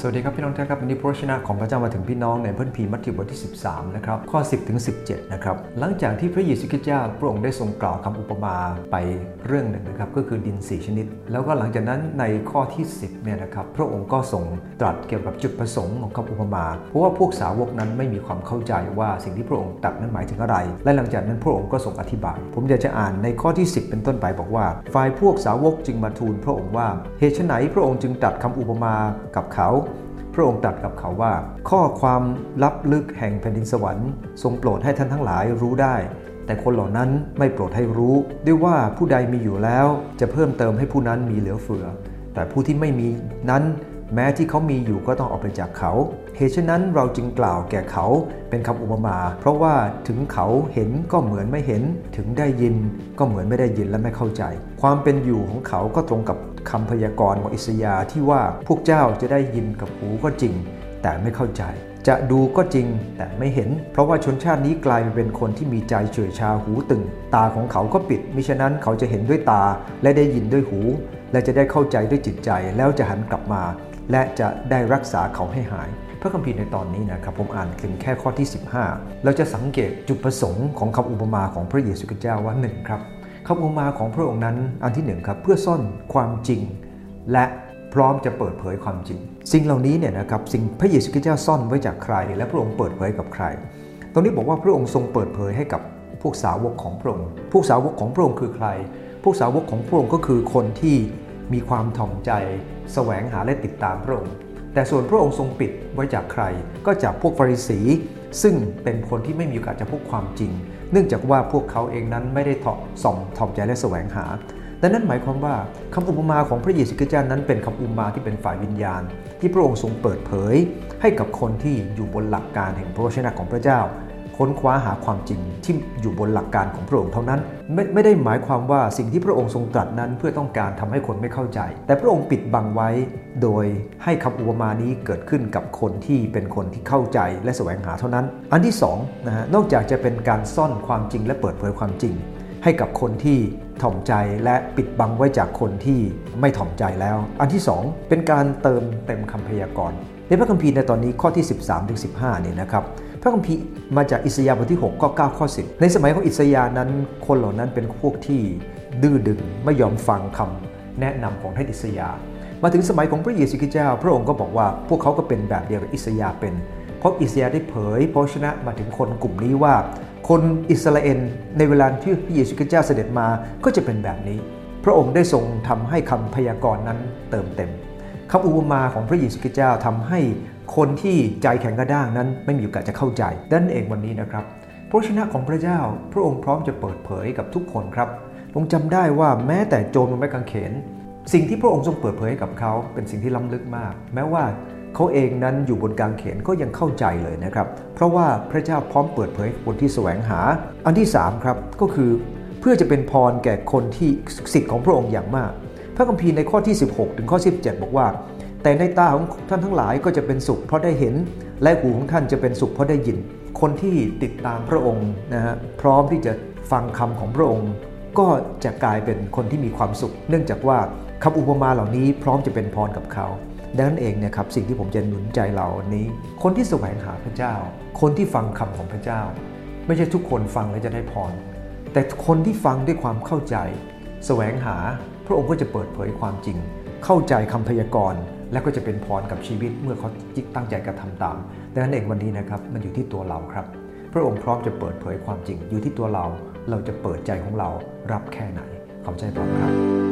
สวัสดีครับพี่น้องท่านครับวันนี้พระชนะของพระเจ้ามาถึงพี่น้องในพระคัมภีร์มัทธิวบทที่ 13 นะครับ ข้อ 10 ถึง 17 นะครับ หลังจากที่พระเยซูคริสต์เจ้าพระองค์ได้ทรงกล่าวคำอุปมาไปเรื่องหนึ่งนะครับ ก็คือดิน 4 ชนิด แล้วก็หลังจากนั้นในข้อที่ 10 เนี่ยนะครับ พระองค์ก็ทรงตรัสเกี่ยวกับจุดประสงค์ของคำอุปมา เพราะว่าพวกสาวกนั้นไม่มีความเข้าใจว่าสิ่งที่พระองค์ตรัสนั้นหมายถึงอะไร และหลังจากนั้นพระองค์ก็ทรงอธิบาย ผมอยากจะอ่านในข้อที่ 10 เป็นต้นไปบอกว่า ฝ่ายพวกสาวกจึงมาทูลพระองค์ว่า เหตุไฉนพระองค์จึงตรัสคำอุปมากับเขา พระองค์ตรัสกับเขาว่า ข้อความลับลึกแห่งแผ่นดินสวรรค์ทรงโปรดให้ท่านทั้งหลายรู้ได้ แต่คนเหล่านั้นไม่โปรดให้รู้ ด้วยว่าผู้ใดมีอยู่แล้วจะเพิ่มเติมให้ผู้นั้นมีเหลือเฟือ แต่ผู้ที่ไม่มีนั้น แม้ที่เขามีอยู่ก็ต้องออกไปจากเขา เหตุฉะนั้นเราจึงกล่าวแก่เขาเป็นคำอุปมา เพราะว่าถึงเขาเห็นก็เหมือนไม่เห็น ถึงได้ยินก็เหมือนไม่ได้ยินและไม่เข้าใจ ความเป็นอยู่ของเขาก็ตรงกับคำพยากรณ์ของอิสยาห์ที่ว่าพวกเจ้าจะได้ยินกับหูก็จริง แต่ไม่เข้าใจ จะดูก็จริงแต่ไม่เห็น เพราะว่าชนชาตินี้กลายไปเป็นคนที่มีใจเฉื่อยชาหูตึง ตาของเขาก็ปิดมิฉะนั้นเขาจะเห็นด้วยตาและได้ยินด้วยหู และจะได้เข้าใจด้วยจิตใจแล้วจะหันกลับมา และจะได้รักษาเขาให้หาย พระคัมภีร์ในตอนนี้นะครับผมอ่านถึงแค่ข้อที่ 15 เราจะสังเกตจุดประสงค์ของคำอุปมาของพระเยซูคริสต์เจ้าว่าหนึ่งครับคำอุปมาของพระองค์นั้นอันที่หนึ่งครับเพื่อซ่อนความจริง และพร้อมจะเปิดเผยความจริง สิ่งเหล่านี้เนี่ยนะครับสิ่งพระเยซูคริสต์เจ้าซ่อนไว้จากใคร และพระองค์เปิดเผยกับใคร ตรงนี้บอกว่าพระองค์ทรงเปิดเผยให้กับพวกสาวกของพระองค์ พวกสาวกของพระองค์คือใคร พวกสาวกของพระองค์ก็คือคนที่ มีความถ่อมใจแสวงหาและติดตามพระองค์ แต่ส่วนพระองค์ทรงปิดไว้จากใคร ก็จากพวกฟาริสี ซึ่งเป็นคนที่ไม่มีโอกาสจะพบความจริง เนื่องจากว่าพวกเขาเองนั้นไม่ได้ถาะส่องถ่อมใจและแสวงหาดังนั้นหมายความว่าคำอุปมาของพระเยซูคริสต์เจ้านั้นเป็นคำอุปมาที่เป็นฝ่ายวิญญาณ ที่พระองค์ทรงเปิดเผย ให้กับคนที่อยู่บนหลักการแห่งพระวจนะของพระเจ้า ค้นคว้าหาความจริงที่อยู่บนหลักการของพระองค์เท่านั้น ไม่ไม่ได้หมายความว่าสิ่งที่พระองค์ทรงตรัสนั้นเพื่อต้องการทำให้คนไม่เข้าใจ แต่พระองค์ปิดบังไว้ โดยให้คำอุปมานี้เกิดขึ้นกับคนที่เป็นคนที่เข้าใจและแสวงหาเท่านั้น อันที่2นะฮะนอกจากจะเป็นการซ่อนความจริงและเปิดเผยความจริง ให้กับคนที่ถ่อมใจและปิดบังไว้จากคนที่ไม่ถ่อมใจแล้ว อันที่ 2 เป็นการเติมเต็มคำพยากรณ์ในพระคัมภีร์ในตอนนี้ข้อที่ 13ถึง15เนี่ยนะครับ ระคัมภีร์มาจากอิสยาห์บทที่6ก็9ข้อ10 ในสมัยของอิสยาห์นั้น คนเหล่านั้นเป็นพวกที่ดื้อดึงไม่ยอมฟังคำแนะนำของท่านอิสยาห์มาถึงสมัยของพระเยซูคริสต์เจ้า พระองค์ก็บอกว่าพวกเขาก็เป็นแบบเดียวกับอิสยาห์เป็น เพราะอิสยาห์ได้เผยพระชนะมาถึงคนกลุ่มนี้ว่า คนอิสราเอลในเวลาที่พระเยซูคริสต์เจ้าเสด็จมาก็จะเป็นแบบนี้ พระองค์ได้ทรงทำให้คำพยากรณ์นั้นเติมเต็มคำอุปมาของพระเยซูคริสต์เจ้าทำให้ คนที่ใจแข็งกระด้างนั้นไม่มีโอกาสจะเข้าใจดันั้นเองวันนี้นะครับพระชนะของพระเจ้าพระองค์พร้อมจะเปิดเผยกับทุกคนครับผมจำได้ว่าแม้แต่โจรบนไม้กางเขน สิ่งที่พระองค์ทรงเปิดเผยกับเขาเป็นสิ่งที่ล้ำลึกมาก แม้ว่าเขาเองนั้นอยู่บนกางเขนก็ยังเข้าใจเลยนะครับ เพราะว่าพระเจ้าพร้อมเปิดเผยคนที่แสวงหา อันที่3ครับก็คือเพื่อจะเป็นพรแก่คนที่สิทธิ์ของพระองค์อย่างมาก พระคัมภีร์ในข้อที่ 16 ถึงข้อ 17 บอกว่า แต่ในตาของท่านทั้งหลายก็จะเป็นสุขเพราะได้เห็น และหูของท่านจะเป็นสุขเพราะได้ยิน คนที่ติดตามพระองค์นะฮะพร้อมที่จะฟังคำของพระองค์ ก็จะกลายเป็นคนที่มีความสุข เนื่องจากว่าคำอุปมาเหล่านี้พร้อมจะเป็นพรกับเขาดังนั้นเองเนี่ยครับสิ่งที่ผมจะหนุนใจเรานนี้ คนที่แสวงหาพระเจ้า คนที่ฟังคำของพระเจ้า ไม่ใช่ทุกคนฟังแล้วจะได้พร แต่คนที่ฟังด้วยความเข้าใจ แสวงหาพระองค์ก็จะเปิดเผยความจริง เข้าใจคำพยากรณ์ และก็จะเป็นพรกับชีวิตเมื่อเขาจิตตั้งใจกระทำตามดังนั้นเองวันนี้นะครับมันอยู่ที่ตัวเราครับ พระองค์พร้อมจะเปิดเผยความจริงอยู่ที่ตัวเรา เราจะเปิดใจของเรารับแค่ไหนขอบใจพร้อมครับ